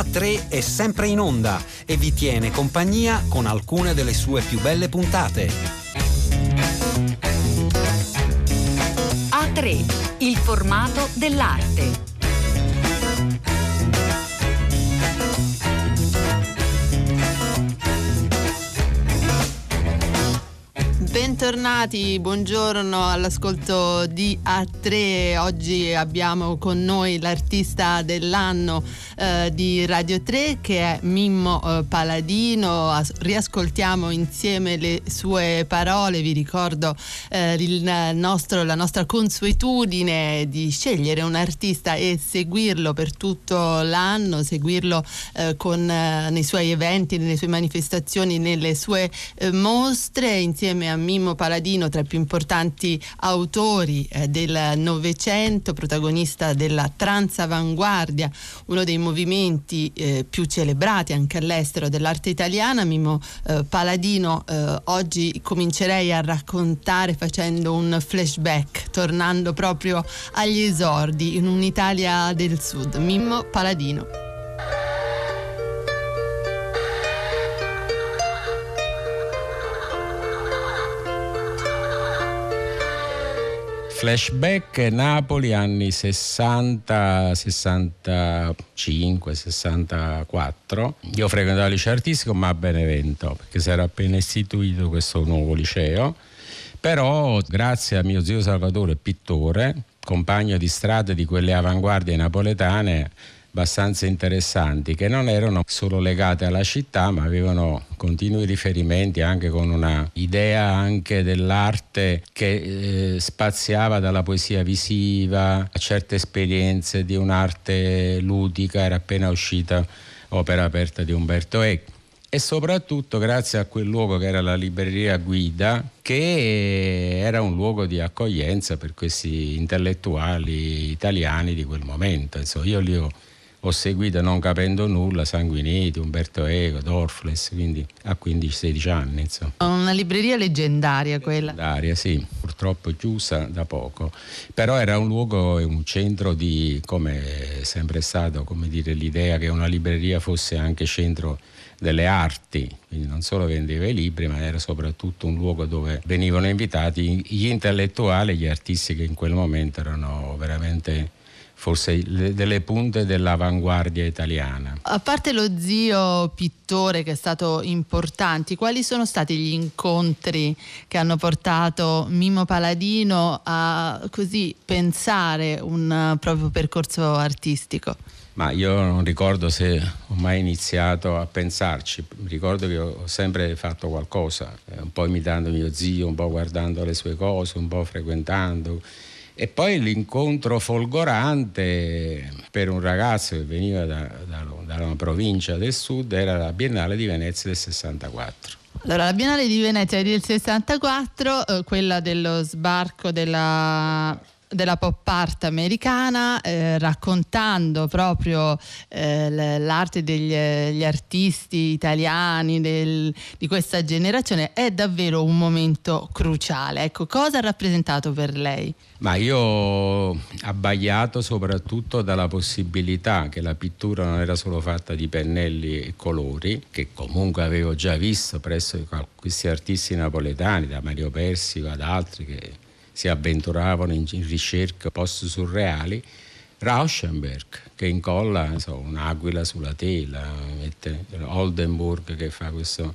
A3 è sempre in onda e vi tiene compagnia con alcune delle sue più belle puntate. A3, il formato dell'arte. Bentornati, buongiorno all'ascolto di A3. Oggi abbiamo con noi l'artista dell'anno eh, di Radio 3 che è Mimmo eh, Paladino. Riascoltiamo insieme le sue parole. Vi ricordo eh, nostro, la nostra consuetudine di scegliere un artista e seguirlo per tutto l'anno, seguirlo eh, con, eh, nei suoi eventi, nelle sue manifestazioni, nelle sue eh, mostre insieme a Mimmo Paladino, tra i più importanti autori eh, del Novecento, protagonista della transavanguardia, uno dei movimenti eh, più celebrati anche all'estero dell'arte italiana. Mimmo eh, Paladino, eh, oggi comincerei a raccontare facendo un flashback, tornando proprio agli esordi in un'Italia del Sud. Mimmo Paladino. Flashback Napoli anni 60, 65, 64. Io frequentavo il liceo artistico ma a Benevento perché si era appena istituito questo nuovo liceo. Però grazie a mio zio Salvatore, pittore, compagno di strada di quelle avanguardie napoletane, abbastanza interessanti che non erano solo legate alla città ma avevano continui riferimenti anche con una idea anche dell'arte che eh, spaziava dalla poesia visiva a certe esperienze di un'arte ludica era appena uscita opera aperta di Umberto Eco e soprattutto grazie a quel luogo che era la libreria Guida, che era un luogo di accoglienza per questi intellettuali italiani di quel momento. Insomma, io li ho ho seguito non capendo nulla Sanguinetti, Umberto Eco, Dorfles, quindi a 15-16 anni. Insomma. Una libreria leggendaria quella. Leggendaria, sì, purtroppo chiusa da poco, però era un luogo e un centro di, come è sempre stato, come dire, l'idea che una libreria fosse anche centro delle arti, quindi non solo vendeva i libri, ma era soprattutto un luogo dove venivano invitati gli intellettuali, gli artisti che in quel momento erano veramente forse le, delle punte dell'avanguardia italiana. A parte lo zio pittore che è stato importante, quali sono stati gli incontri che hanno portato Mimo Paladino a così pensare un proprio percorso artistico? Ma io non ricordo se ho mai iniziato a pensarci, ricordo che ho sempre fatto qualcosa, eh, un po' imitando mio zio, un po' guardando le sue cose, un po' frequentando e poi l'incontro folgorante per un ragazzo che veniva da, da, da una provincia del sud era la Biennale di Venezia del 64. Allora, la Biennale di Venezia del 64, eh, quella dello sbarco della della pop art americana eh, raccontando proprio eh, l'arte degli artisti italiani del, di questa generazione è davvero un momento cruciale. Ecco, cosa ha rappresentato per lei? Ma io abbagliato soprattutto dalla possibilità che la pittura non era solo fatta di pennelli e colori, che comunque avevo già visto presso questi artisti napoletani, da Mario Persico ad altri che si avventuravano in, ricerche post surreali. Rauschenberg che incolla so, un'aquila sulla tela, mette Oldenburg che fa questo,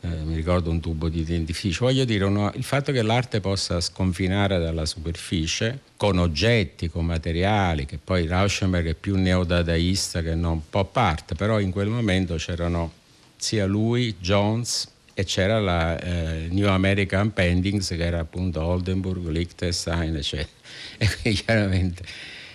eh, mi ricordo un tubo di dentifricio. Voglio dire, uno, il fatto che l'arte possa sconfinare dalla superficie con oggetti, con materiali, che poi Rauschenberg è più neodadaista che non pop art, però in quel momento c'erano sia lui, Jones, e c'era la eh, New American Pendings che era appunto Oldenburg, Liechtenstein eccetera. E quindi chiaramente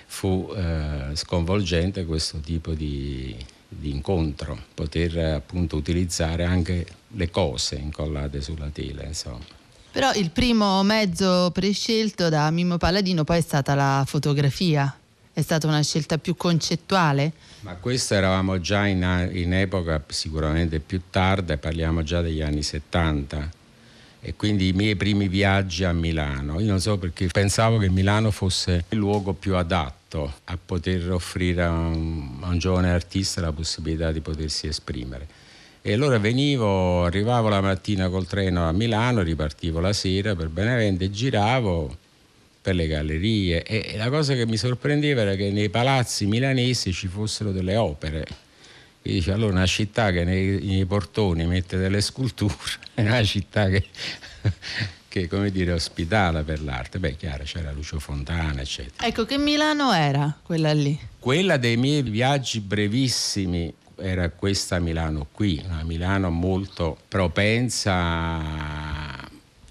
fu eh, sconvolgente questo tipo di, di, incontro poter appunto utilizzare anche le cose incollate sulla tela insomma. Però il primo mezzo prescelto da Mimmo Paladino poi è stata la fotografia è stata una scelta più concettuale? Ma questo eravamo già in, in epoca sicuramente più tarda, parliamo già degli anni 70 e quindi i miei primi viaggi a Milano. Io non so perché pensavo che Milano fosse il luogo più adatto a poter offrire a un, a un giovane artista la possibilità di potersi esprimere. E allora venivo, arrivavo la mattina col treno a Milano, ripartivo la sera per Benevento e giravo per le gallerie e la cosa che mi sorprendeva era che nei palazzi milanesi ci fossero delle opere. E dice allora una città che nei, nei portoni mette delle sculture è una città che che come dire ospitale per l'arte. Beh, chiaro, c'era Lucio Fontana, eccetera. Ecco, che Milano era quella lì? Quella dei miei viaggi brevissimi era questa Milano qui, una Milano molto propensa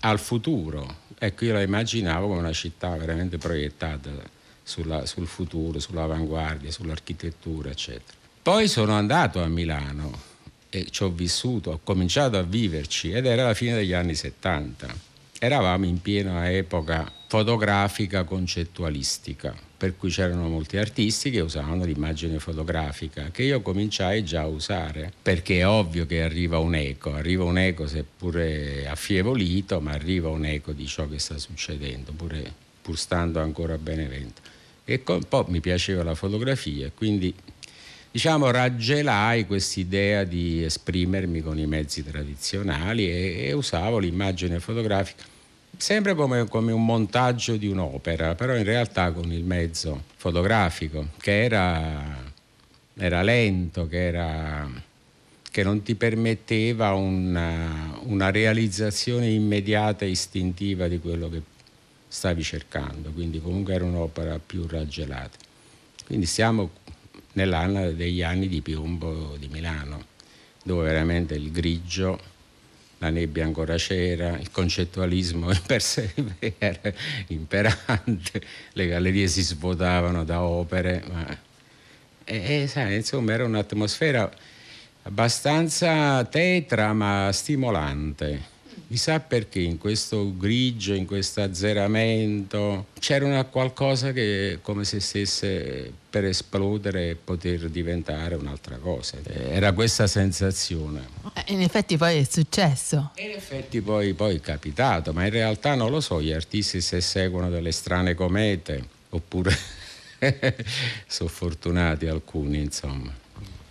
al futuro. Ecco, io la immaginavo come una città veramente proiettata sulla, sul futuro, sull'avanguardia, sull'architettura, eccetera. Poi sono andato a Milano e ci ho vissuto, ho cominciato a viverci ed era la fine degli anni 70 eravamo in piena epoca fotografica concettualistica, per cui c'erano molti artisti che usavano l'immagine fotografica, che io cominciai già a usare, perché è ovvio che arriva un eco, arriva un eco seppure affievolito, ma arriva un eco di ciò che sta succedendo, pure, pur stando ancora a Benevento. E un po' mi piaceva la fotografia, quindi diciamo, raggelai quest'idea di esprimermi con i mezzi tradizionali e, e usavo l'immagine fotografica sempre come, come, un montaggio di un'opera, però in realtà con il mezzo fotografico, che era, era lento, che, era, che, non ti permetteva una, una realizzazione immediata e istintiva di quello che stavi cercando, quindi comunque era un'opera più raggelata. Quindi stiamo nell'anno degli anni di piombo di Milano, dove veramente il grigio, la nebbia ancora c'era, il concettualismo per sé era imperante, le gallerie si svuotavano da opere, ma e, e, sai, insomma era un'atmosfera abbastanza tetra ma stimolante Chissà perché in questo grigio, in questo azzeramento, c'era una qualcosa che come se stesse per esplodere e poter diventare un'altra cosa. Era questa sensazione. Eh, in effetti poi è successo. In effetti poi, poi è capitato, ma in realtà non lo so, gli artisti se seguono delle strane comete oppure sono fortunati alcuni, insomma.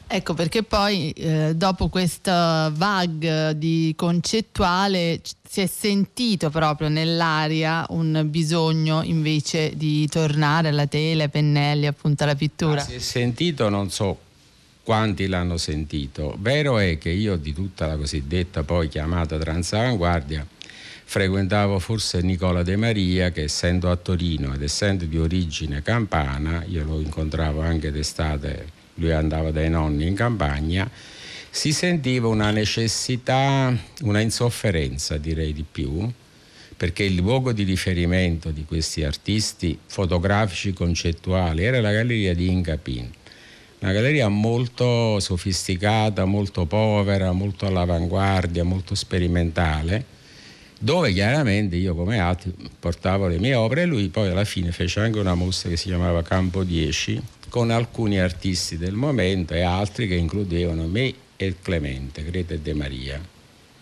Ecco perché poi eh, dopo questa vague di concettuale si è sentito proprio nell'aria un bisogno invece di tornare alla tela, ai pennelli, appunto alla pittura. Ah, si è sentito, non so quanti l'hanno sentito. Vero è che io di tutta la cosiddetta poi chiamata transavanguardia frequentavo forse Nicola De Maria che essendo a Torino ed essendo di origine campana, io lo incontravo anche d'estate lui andava dai nonni in campagna, si sentiva una necessità, una insofferenza direi di più, perché il luogo di riferimento di questi artisti fotografici concettuali era la galleria di Incapin, una galleria molto sofisticata, molto povera, molto all'avanguardia, molto sperimentale, dove chiaramente io come altri portavo le mie opere. E lui poi alla fine fece anche una mostra che si chiamava Campo 10 con alcuni artisti del momento e altri che includevano me e Clemente, Greta e De Maria,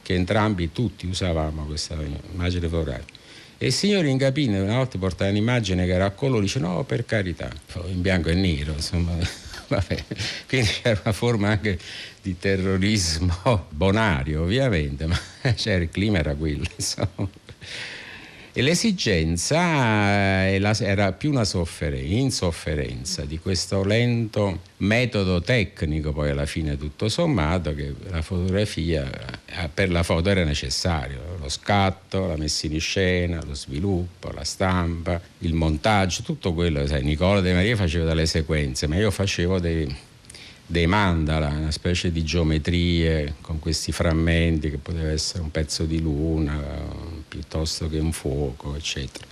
che entrambi tutti usavamo questa immagine fotografica. E il signor Ingapine una volta portava un'immagine che era a colore, dice no per carità, in bianco e nero, insomma, vabbè. quindi era una forma anche di terrorismo bonario ovviamente, ma cioè, il clima era quello, insomma. L'esigenza eh, era più una sofferenza, insofferenza di questo lento metodo tecnico, poi alla fine tutto sommato, che la fotografia eh, per la foto era necessario, lo scatto, la messa in scena, lo sviluppo, la stampa, il montaggio, tutto quello, sai, Nicola De Maria faceva delle sequenze, ma io facevo dei, dei mandala, una specie di geometrie con questi frammenti che poteva essere un pezzo di luna piuttosto che un fuoco, eccetera.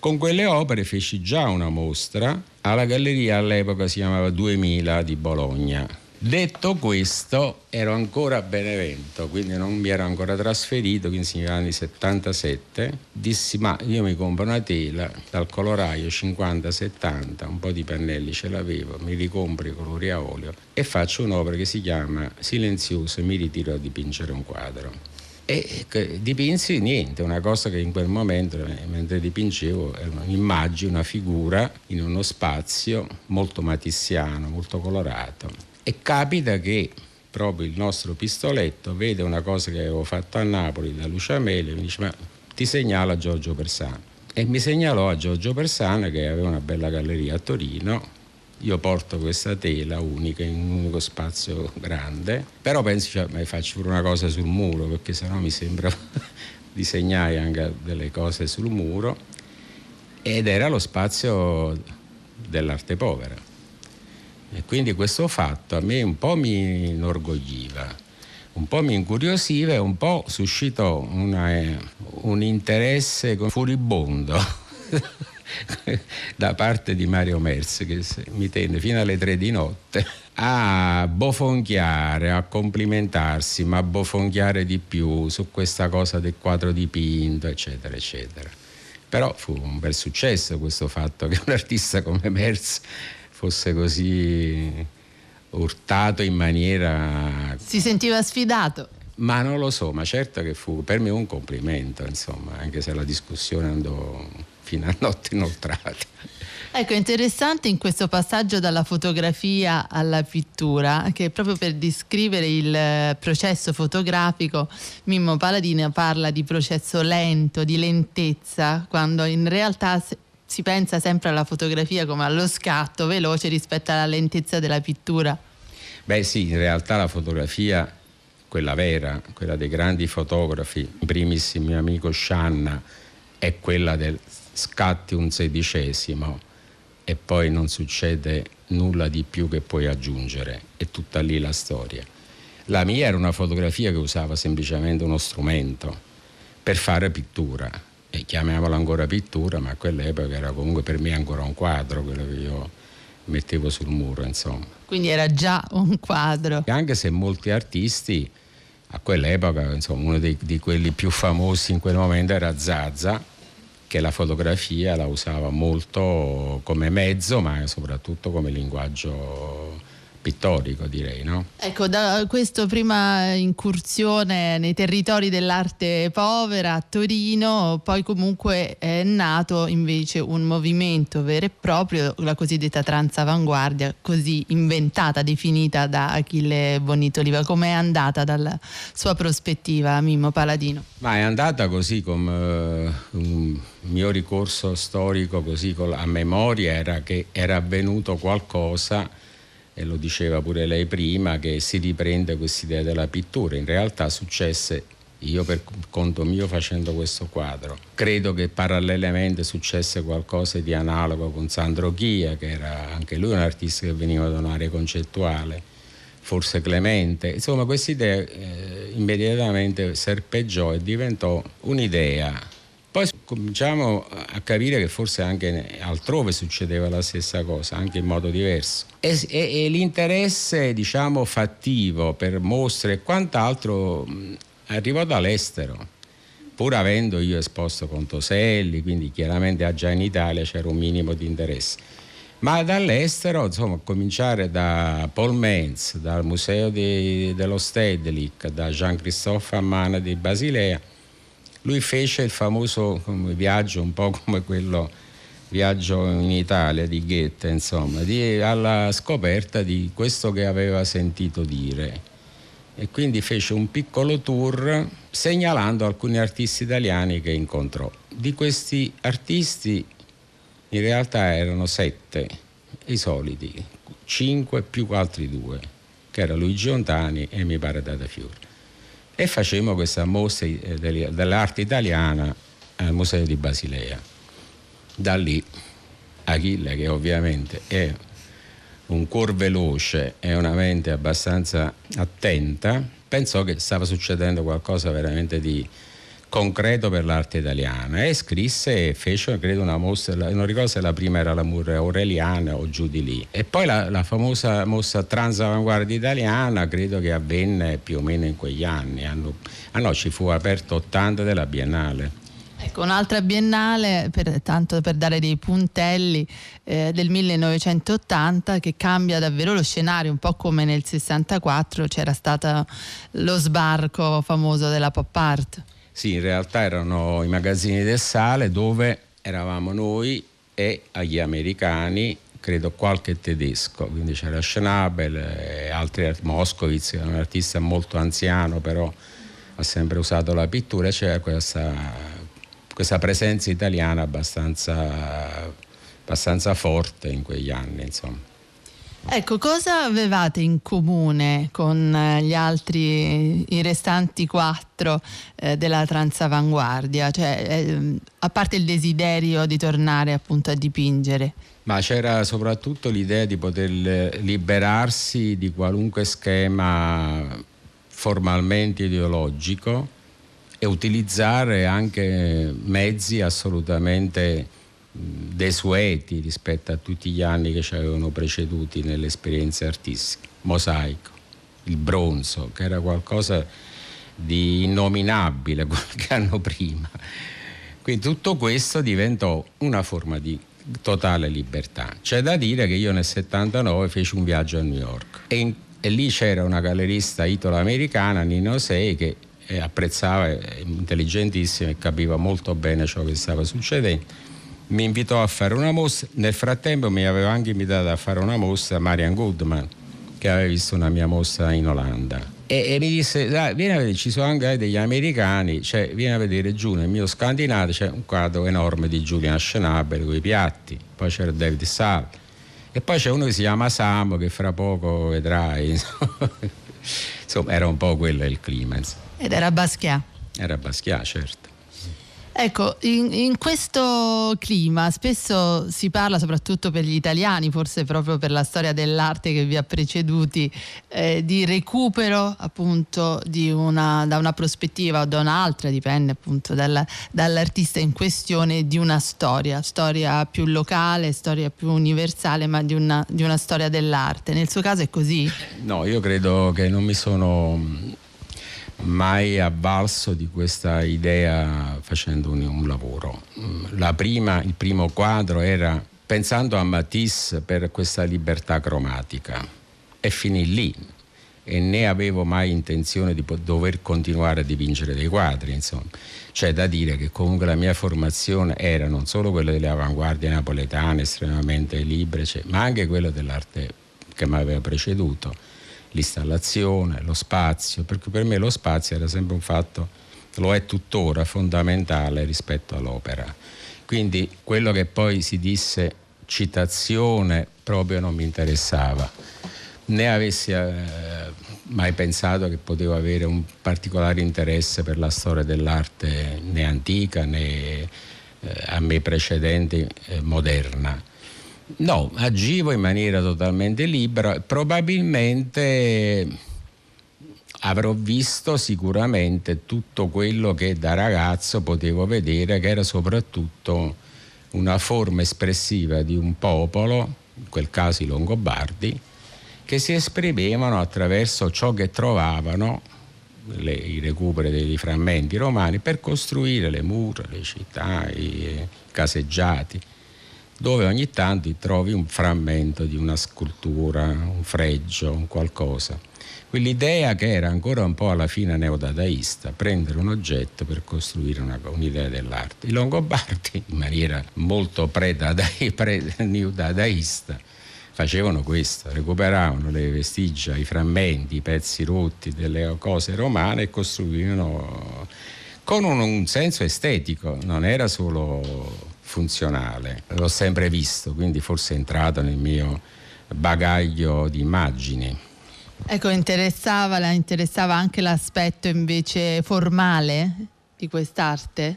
Con quelle opere feci già una mostra alla galleria all'epoca si chiamava 2000 di Bologna. Detto questo, ero ancora a Benevento, quindi non mi ero ancora trasferito, quindi negli anni 77. Dissi, ma io mi compro una tela dal coloraio 50-70, un po' di pannelli ce l'avevo, mi ricompro i colori a olio e faccio un'opera che si chiama Silenzioso e mi ritiro a dipingere un quadro E dipinsi niente, una cosa che in quel momento, mentre dipingevo, era un'immagine, una figura in uno spazio molto matissiano, molto colorato. E capita che proprio il nostro pistoletto vede una cosa che avevo fatto a Napoli da Lucia Mele e mi dice ma ti segnala Giorgio Persano. E mi segnalò a Giorgio Persano che aveva una bella galleria a Torino io porto questa tela unica in un unico spazio grande, però penso cioè, ma faccio pure una cosa sul muro perché sennò mi sembra disegnare anche delle cose sul muro ed era lo spazio dell'arte povera. E quindi questo fatto a me un po' mi inorgogliva, un po' mi incuriosiva e un po' suscitò una, un interesse furibondo da parte di Mario Merz che mi tenne fino alle tre di notte a bofonchiare, a complimentarsi, ma a bofonchiare di più su questa cosa del quadro dipinto, eccetera, eccetera. Però fu un bel successo questo fatto che un artista come Merz fosse così urtato in maniera... Si sentiva sfidato. Ma non lo so, ma certo che fu per me un complimento, insomma, anche se la discussione andò fino a notti inoltrate. Ecco, interessante in questo passaggio dalla fotografia alla pittura, che proprio per descrivere il eh, processo fotografico, Mimmo Paladino parla di processo lento, di lentezza, quando in realtà si pensa sempre alla fotografia come allo scatto veloce rispetto alla lentezza della pittura. Beh sì, in realtà la fotografia, quella vera, quella dei grandi fotografi, in primis il mio amico Scianna, è quella del scatti un sedicesimo e poi non succede nulla di più che puoi aggiungere, è tutta lì la storia. La mia era una fotografia che usava semplicemente uno strumento per fare pittura, e chiamiamola ancora pittura, ma a quell'epoca era comunque per me ancora un quadro, quello che io mettevo sul muro, insomma. Quindi era già un quadro. Anche se molti artisti a quell'epoca, insomma, uno dei, di quelli più famosi in quel momento era Zaza, che la fotografia la usava molto come mezzo, ma soprattutto come linguaggio pittorico, direi. No? Ecco, da questa prima incursione nei territori dell'arte povera a Torino, poi comunque è nato invece un movimento vero e proprio, la cosiddetta transavanguardia, così inventata, definita da Achille Bonito Oliva. Com'è andata dalla sua prospettiva, Mimmo Paladino? Ma è andata così come uh, un mio ricorso storico così a memoria era che era avvenuto qualcosa e lo diceva pure lei prima, che si riprende questa idea della pittura. In realtà successe, io per conto mio facendo questo quadro, credo che parallelamente successe qualcosa di analogo con Sandro Chia, che era anche lui un artista che veniva da un'area concettuale, forse Clemente. Insomma, questa idea eh, immediatamente serpeggiò e diventò un'idea cominciamo a capire che forse anche altrove succedeva la stessa cosa, anche in modo diverso. E, e, e l'interesse, diciamo, fattivo per mostre e quant'altro arrivò dall'estero. Pur avendo io esposto con Toselli, quindi chiaramente già in Italia c'era un minimo di interesse. Ma dall'estero, insomma, cominciare da Paul Menz, dal Museo di, dello Stedelijk, da Jean-Christophe Ammana di Basilea, lui fece il famoso viaggio, un po' come quello viaggio in Italia di Goethe, insomma, di, alla scoperta di questo che aveva sentito dire. E quindi fece un piccolo tour segnalando alcuni artisti italiani che incontrò. Di questi artisti in realtà erano sette, i soliti, cinque più altri due, che erano Luigi Ontani e mi pare Data Fiore e facemmo questa mostra dell'arte italiana al Museo di Basilea. Da lì Achille, che ovviamente è un cuor veloce e una mente abbastanza attenta, pensò che stava succedendo qualcosa veramente di concreto per l'arte italiana. E scrisse e fece credo una mostra, non ricordo se la prima era la Murre Aureliana o giù di lì. E poi la, la famosa mostra transavanguardia italiana credo che avvenne più o meno in quegli anni, Hanno, ah no ci fu aperto 80 della Biennale. Ecco, un'altra biennale, per, tanto per dare dei puntelli, eh, del 1980 che cambia davvero lo scenario, un po' come nel 64 c'era stato lo sbarco famoso della pop art. Sì, in realtà erano i magazzini del sale dove eravamo noi e agli americani credo qualche tedesco, quindi c'era Schnabel e altri, Moskowitz, che è un artista molto anziano però ha sempre usato la pittura, c'era questa, questa presenza italiana abbastanza, abbastanza, forte in quegli anni. Insomma. Ecco, cosa avevate in comune con eh, gli altri, i restanti quattro eh, della transavanguardia? Cioè, eh, a parte il desiderio di tornare appunto a dipingere? Ma c'era soprattutto l'idea di poter liberarsi di qualunque schema formalmente ideologico e utilizzare anche mezzi assolutamente desueti rispetto a tutti gli anni che ci avevano preceduti nelle esperienze artistiche. Mosaico, il bronzo, che era qualcosa di innominabile qualche anno prima. Quindi tutto questo diventò una forma di totale libertà. C'è da dire che io nel 79 feci un viaggio a New York e, in, e lì c'era una gallerista italo-americana, Nino Sei, che eh, apprezzava, eh, intelligentissima e capiva molto bene ciò che stava succedendo mi invitò a fare una mostra. Nel frattempo mi aveva anche invitato a fare una mostra Marian Goodman, che aveva visto una mia mostra in Olanda. E, e mi disse, dai, vieni a vedere, ci sono anche degli americani, cioè, vieni a vedere giù nel mio scandinato, c'è un quadro enorme di Julian Schnabel con i piatti, poi c'era David Sal, e poi c'è uno che si chiama Samo, che fra poco vedrai. Insomma, era un po' quello il clima. Insomma. Ed era Basquiat. Era Basquiat, certo. Ecco, in, in, questo clima spesso si parla, soprattutto per gli italiani, forse proprio per la storia dell'arte che vi ha preceduti, eh, di recupero appunto di una, da una prospettiva o da un'altra, dipende appunto dalla, dall'artista in questione, di una storia, storia più locale, storia più universale, ma di una, di una storia dell'arte. Nel suo caso è così? No, io credo che non mi sono mai avvalso di questa idea facendo un, un lavoro. Prima, il primo quadro era pensando a Matisse per questa libertà cromatica e finì lì e né avevo mai intenzione di dover continuare a dipingere dei quadri, insomma. C'è da dire che comunque la mia formazione era non solo quella delle avanguardie napoletane estremamente libere, cioè, ma anche quella dell'arte che mi aveva preceduto l'installazione, lo spazio, perché per me lo spazio era sempre un fatto, lo è tuttora, fondamentale rispetto all'opera. Quindi quello che poi si disse citazione proprio non mi interessava, né avessi eh, mai pensato che potevo avere un particolare interesse per la storia dell'arte né antica né eh, a me precedente eh, moderna No, agivo in maniera totalmente libera. Probabilmente avrò visto sicuramente tutto quello che da ragazzo potevo vedere, che era soprattutto una forma espressiva di un popolo, in quel caso i Longobardi, che si esprimevano attraverso ciò che trovavano, le, i recuperi dei frammenti romani, per costruire le mura, le città, i caseggiati dove ogni tanto trovi un frammento di una scultura, un fregio, un qualcosa. Quell'idea che era ancora un po' alla fine neodadaista, prendere un oggetto per costruire una, un'idea dell'arte. I Longobardi, in maniera molto pre-neodadaista, facevano questo, recuperavano le vestigia, i frammenti, i pezzi rotti delle cose romane e costruivano con un, un senso estetico, non era solo funzionale. L'ho sempre visto, quindi forse è entrato nel mio bagaglio di immagini. Ecco, interessava, la interessava anche l'aspetto invece formale di quest'arte?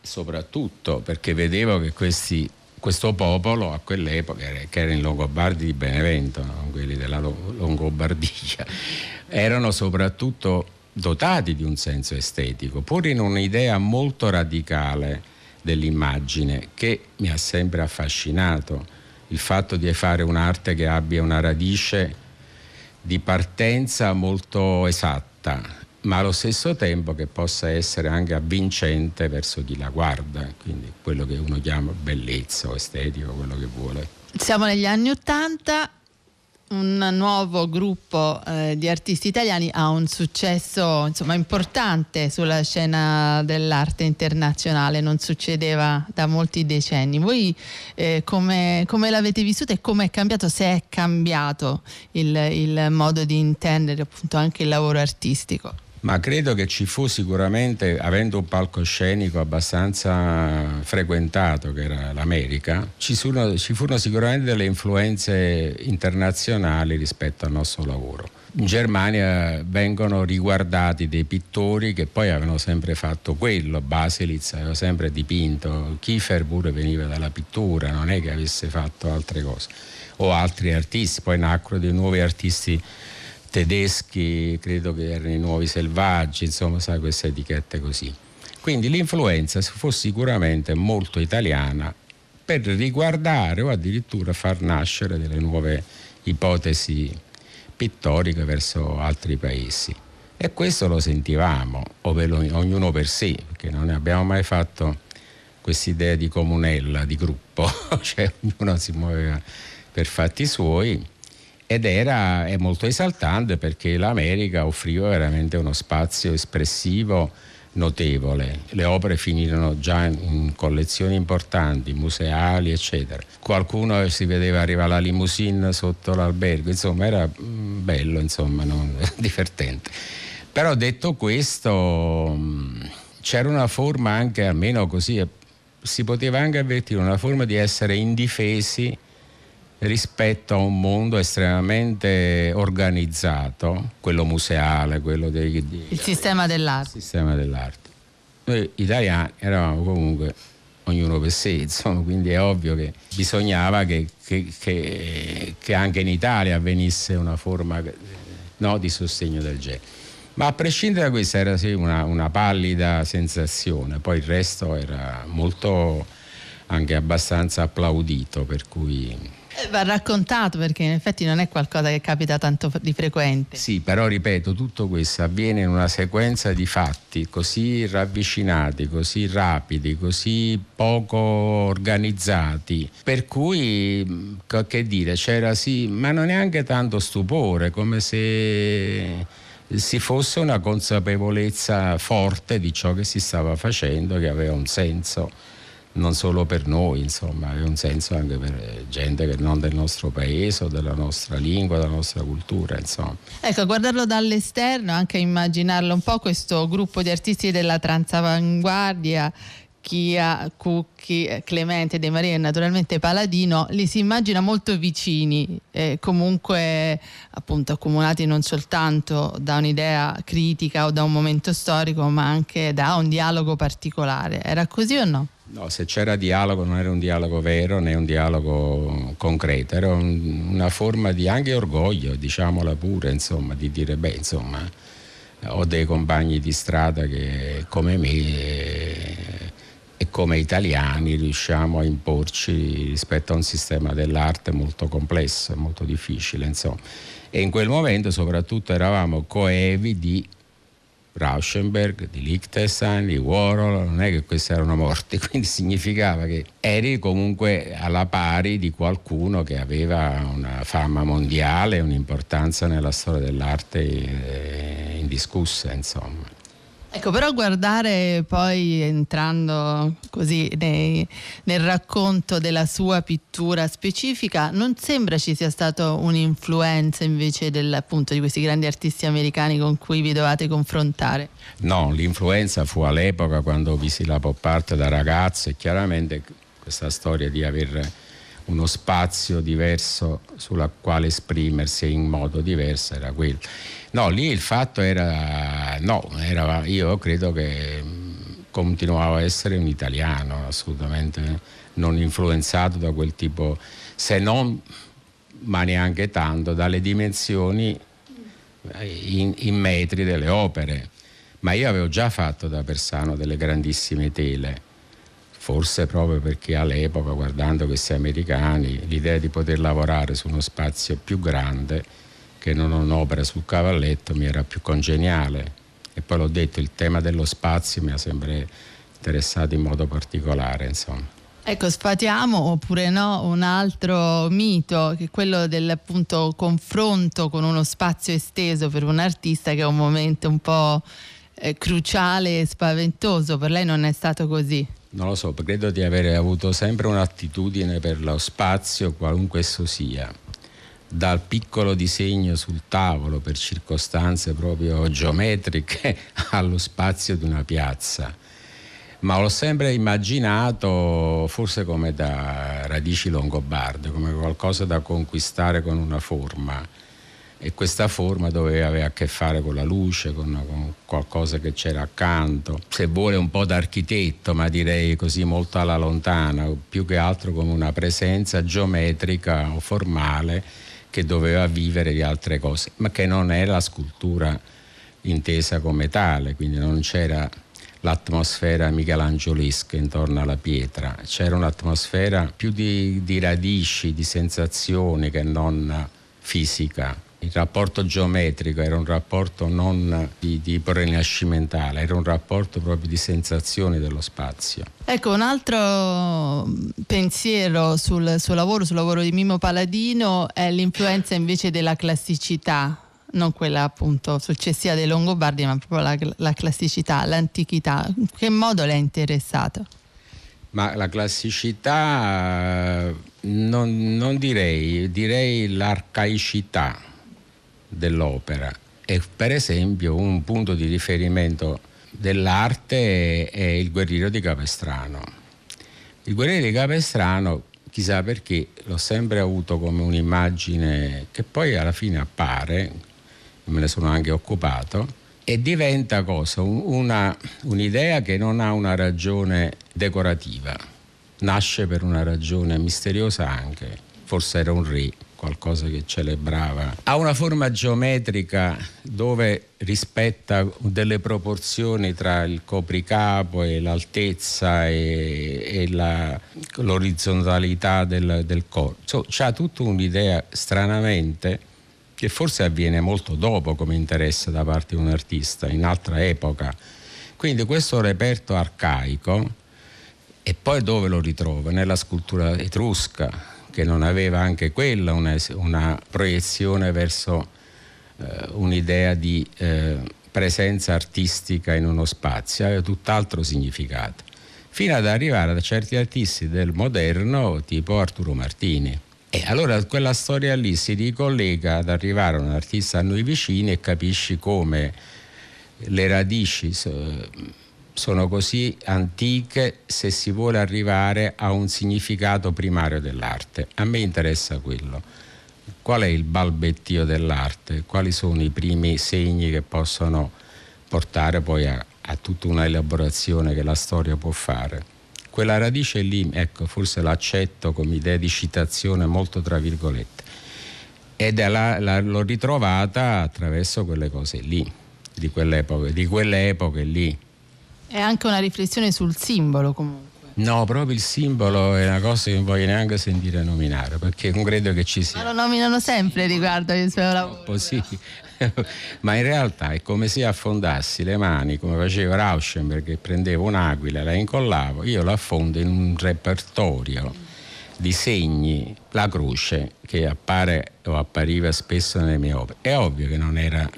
Soprattutto perché vedevo che questi, questo popolo a quell'epoca, che erano i Longobardi di Benevento, no? quelli della Longobardia, erano soprattutto dotati di un senso estetico, pur in un'idea molto radicale dell'immagine che mi ha sempre affascinato, il fatto di fare un'arte che abbia una radice di partenza molto esatta, ma allo stesso tempo che possa essere anche avvincente verso chi la guarda, quindi quello che uno chiama bellezza o estetico, quello che vuole. Siamo negli anni Ottanta, un nuovo gruppo eh, di artisti italiani ha un successo insomma, importante sulla scena dell'arte internazionale, non succedeva da molti decenni. Voi eh, come, come, l'avete vissuto e come è cambiato, se è cambiato il, il modo di intendere appunto anche il lavoro artistico? Ma credo che ci fu sicuramente, avendo un palcoscenico abbastanza frequentato, che era l'America, ci furono, ci furono sicuramente delle influenze internazionali rispetto al nostro lavoro. In Germania vengono riguardati dei pittori che poi avevano sempre fatto quello, Baselitz aveva sempre dipinto, Kiefer pure veniva dalla pittura, non è che avesse fatto altre cose, o altri artisti, poi nacquero dei nuovi artisti tedeschi, credo che erano i nuovi selvaggi, insomma, sai, queste etichette così. Quindi l'influenza fu sicuramente molto italiana per riguardare o addirittura far nascere delle nuove ipotesi pittoriche verso altri paesi. E questo lo sentivamo, ognuno per sé, perché non abbiamo mai fatto questa idea di comunella, di gruppo, cioè ognuno si muoveva per fatti suoi ed era molto esaltante perché l'America offriva veramente uno spazio espressivo notevole. Le opere finirono già in collezioni importanti, museali, eccetera. Qualcuno si vedeva arrivare la limousine sotto l'albergo, insomma era mm, bello, insomma, no? divertente. Però detto questo, mm, c'era una forma anche, almeno così, si poteva anche avvertire una forma di essere indifesi rispetto a un mondo estremamente organizzato, quello museale, quello dei, di, il sistema dell'arte. Il sistema dell'arte. Noi italiani eravamo comunque ognuno per sé, insomma, quindi è ovvio che bisognava che, che, che, che anche in Italia avvenisse una forma no, di sostegno del genere. Ma a prescindere da questo era sì, una, una pallida sensazione, poi il resto era molto anche abbastanza applaudito, per cui va raccontato perché in effetti non è qualcosa che capita tanto di frequente. Sì, però ripeto, tutto questo avviene in una sequenza di fatti così ravvicinati, così rapidi, così poco organizzati, per cui, che dire, c'era sì, ma non neanche tanto stupore, come se si fosse una consapevolezza forte di ciò che si stava facendo, che aveva un senso non solo per noi, insomma, è un senso anche per gente che non del nostro paese o della nostra lingua, della nostra cultura, insomma. Ecco, guardarlo dall'esterno, anche immaginarlo un po' questo gruppo di artisti della transavanguardia Chia, Cucchi, Clemente De Maria e naturalmente Paladino li si immagina molto vicini, eh, comunque appunto accomunati non soltanto da un'idea critica o da un momento storico, ma anche da un dialogo particolare. Era così o no? No, se c'era dialogo non era un dialogo vero né un dialogo concreto, era un, una forma di anche orgoglio, diciamola pure, insomma, di dire, beh, insomma, ho dei compagni di strada che come me e, e come italiani riusciamo a imporci rispetto a un sistema dell'arte molto complesso molto difficile, insomma. E in quel momento soprattutto eravamo coevi di Rauschenberg, di Liechtenstein, di Warhol, non è che questi erano morti, quindi significava che eri comunque alla pari di qualcuno che aveva una fama mondiale, un'importanza nella storia dell'arte eh, indiscussa, insomma. Ecco, però guardare poi entrando così nei, nel racconto della sua pittura specifica, non sembra ci sia stata un'influenza invece del, appunto, di questi grandi artisti americani con cui vi dovete confrontare? No, l'influenza fu all'epoca quando visi la pop art da ragazzo e chiaramente questa storia di avere uno spazio diverso sulla quale esprimersi in modo diverso era quello. No, lì il fatto era, no, era, io credo che continuavo a essere un italiano assolutamente non influenzato da quel tipo, se non, ma neanche tanto, dalle dimensioni in, in metri delle opere. Ma io avevo già fatto da Persano delle grandissime tele forse proprio perché all'epoca, guardando questi americani, l'idea di poter lavorare su uno spazio più grande che non un'opera sul cavalletto mi era più congeniale E poi l'ho detto, il tema dello spazio mi ha sempre interessato in modo particolare, insomma. Ecco, sfatiamo oppure no un altro mito, che è quello del appunto confronto con uno spazio esteso per un artista che è un momento un po' eh, cruciale e spaventoso. Per lei non è stato così? Non lo so, credo di avere avuto sempre un'attitudine per lo spazio, qualunque esso sia. Dal piccolo disegno sul tavolo per circostanze proprio geometriche allo spazio di una piazza. Ma l'ho sempre immaginato forse come da radici longobarde, come qualcosa da conquistare con una forma. E questa forma doveva avere a che fare con la luce, con, con, qualcosa che c'era accanto, se vuole un po' d'architetto, ma direi così molto alla lontana, più che altro come una presenza geometrica o formale che doveva vivere di altre cose, ma che non è la scultura intesa come tale, quindi non c'era l'atmosfera michelangiolesca intorno alla pietra, c'era un'atmosfera più di, di radici, di sensazioni che non fisica. Il rapporto geometrico era un rapporto non di tipo rinascimentale, era un rapporto proprio di sensazioni dello spazio. Ecco, un altro pensiero sul suo lavoro, sul lavoro di Mimo Paladino, è l'influenza invece della classicità non quella appunto successiva dei Longobardi, ma proprio la, la classicità, l'antichità. In che modo le è interessato? Ma la classicità non, non direi, direi l'arcaicità dell'opera. E per esempio un punto di riferimento dell'arte è il guerriero di Capestrano. Il guerriero di Capestrano, chissà perché, l'ho sempre avuto come un'immagine che poi alla fine appare me ne sono anche occupato, e diventa cosa? Una, un'idea che non ha una ragione decorativa, nasce per una ragione misteriosa anche, forse era un re, qualcosa che celebrava. Ha una forma geometrica dove rispetta delle proporzioni tra il copricapo e l'altezza e, e la, l'orizzontalità del, del corpo. So, c'ha tutta un'idea stranamente che forse avviene molto dopo come interesse da parte di un artista, in altra epoca. Quindi questo reperto arcaico, e poi dove lo ritrova? Nella scultura etrusca, che non aveva anche quella una, una proiezione verso eh, un'idea di eh, presenza artistica in uno spazio, aveva tutt'altro significato, fino ad arrivare a certi artisti del moderno tipo Arturo Martini. E allora quella storia lì si ricollega ad arrivare a un artista a noi vicini e capisci come le radici sono così antiche se si vuole arrivare a un significato primario dell'arte. A me interessa quello. Qual è il balbettio dell'arte? Quali sono i primi segni che possono portare poi a, a tutta una elaborazione che la storia può fare? quella radice lì, ecco, forse l'accetto come idea di citazione molto tra virgolette. Ed la, la, l'ho ritrovata attraverso quelle cose lì, di quell'epoca, di quelle epoche lì. È anche una riflessione sul simbolo comunque. No, proprio il simbolo è una cosa che non voglio neanche sentire nominare, perché non credo che ci sia. Ma lo nominano sempre riguardo al suo lavoro. Sì, ma in realtà è come se affondassi le mani, come faceva Rauschenberg, che prendeva un'aquila, la incollavo, io la affondo in un repertorio di segni, la croce che appare o appariva spesso nelle mie opere. È ovvio che non era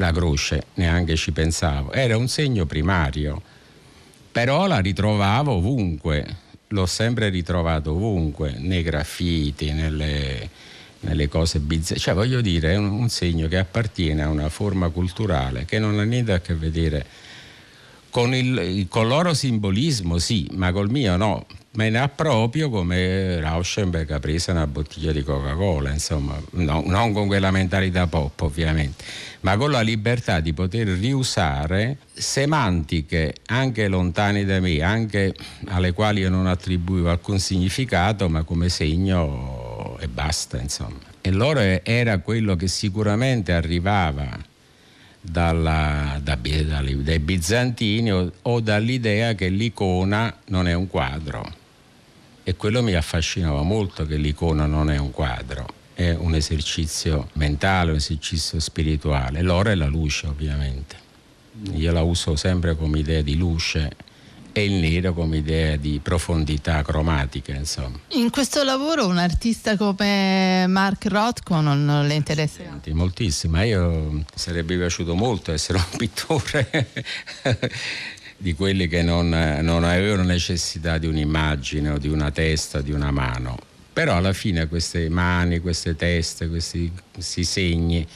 la croce, neanche ci pensavo, era un segno primario, però la ritrovavo ovunque, l'ho sempre ritrovato ovunque, nei graffiti, nelle nelle cose bizzarre. Cioè, voglio dire, è un, un, segno che appartiene a una forma culturale che non ha niente a che vedere con il, il loro simbolismo, sì, ma col mio no. Me ne approprio come Rauschenberg ha preso una bottiglia di Coca-Cola, insomma, no, non con quella mentalità pop ovviamente, ma con la libertà di poter riusare semantiche anche lontane da me, anche alle quali io non attribuivo alcun significato, ma come segno e basta, insomma. E loro era quello che sicuramente arrivava dalla, da, dai, bizantini o, o dall'idea che l'icona non è un quadro. E quello mi affascinava molto che l'icona non è un quadro, è un esercizio mentale, un esercizio spirituale. L'oro è la luce, ovviamente. io la uso sempre come idea di luce e il nero come idea di profondità cromatica. Insomma. In questo lavoro un artista come Mark Rothko non le interessa? Senti, moltissimo, io sarebbe piaciuto molto essere un pittore di quelli che non, non avevano necessità di un'immagine o di una testa, di una mano. Però alla fine queste mani, queste teste, questi, questi segni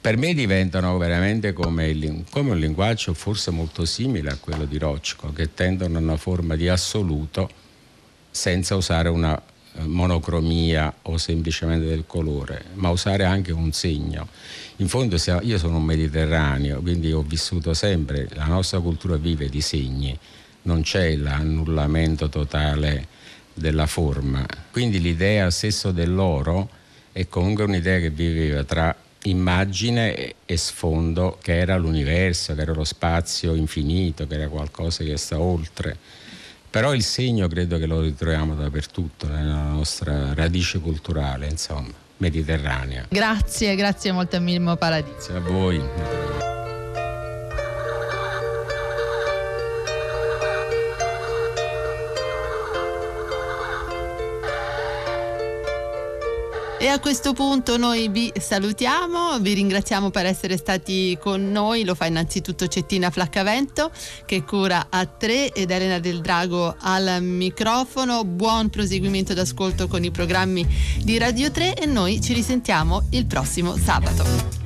per me diventano veramente come, il, come, un linguaggio forse molto simile a quello di Rochko, che tendono a una forma di assoluto senza usare una monocromia o semplicemente del colore, ma usare anche un segno. In fondo io sono un mediterraneo, quindi ho vissuto sempre, la nostra cultura vive di segni, non c'è l'annullamento totale della forma. Quindi l'idea stesso dell'oro è comunque un'idea che viveva tra immagine e sfondo che era l'universo, che era lo spazio infinito, che era qualcosa che sta oltre. Però il segno credo che lo ritroviamo dappertutto, nella nostra radice culturale, insomma, mediterranea. Grazie, grazie molto a Mimmo Paladino. Grazie a voi. E a questo punto noi vi salutiamo, vi ringraziamo per essere stati con noi, lo fa innanzitutto Cettina Flaccavento che cura a tre ed Elena del Drago al microfono. Buon proseguimento d'ascolto con i programmi di Radio 3 e noi ci risentiamo il prossimo sabato.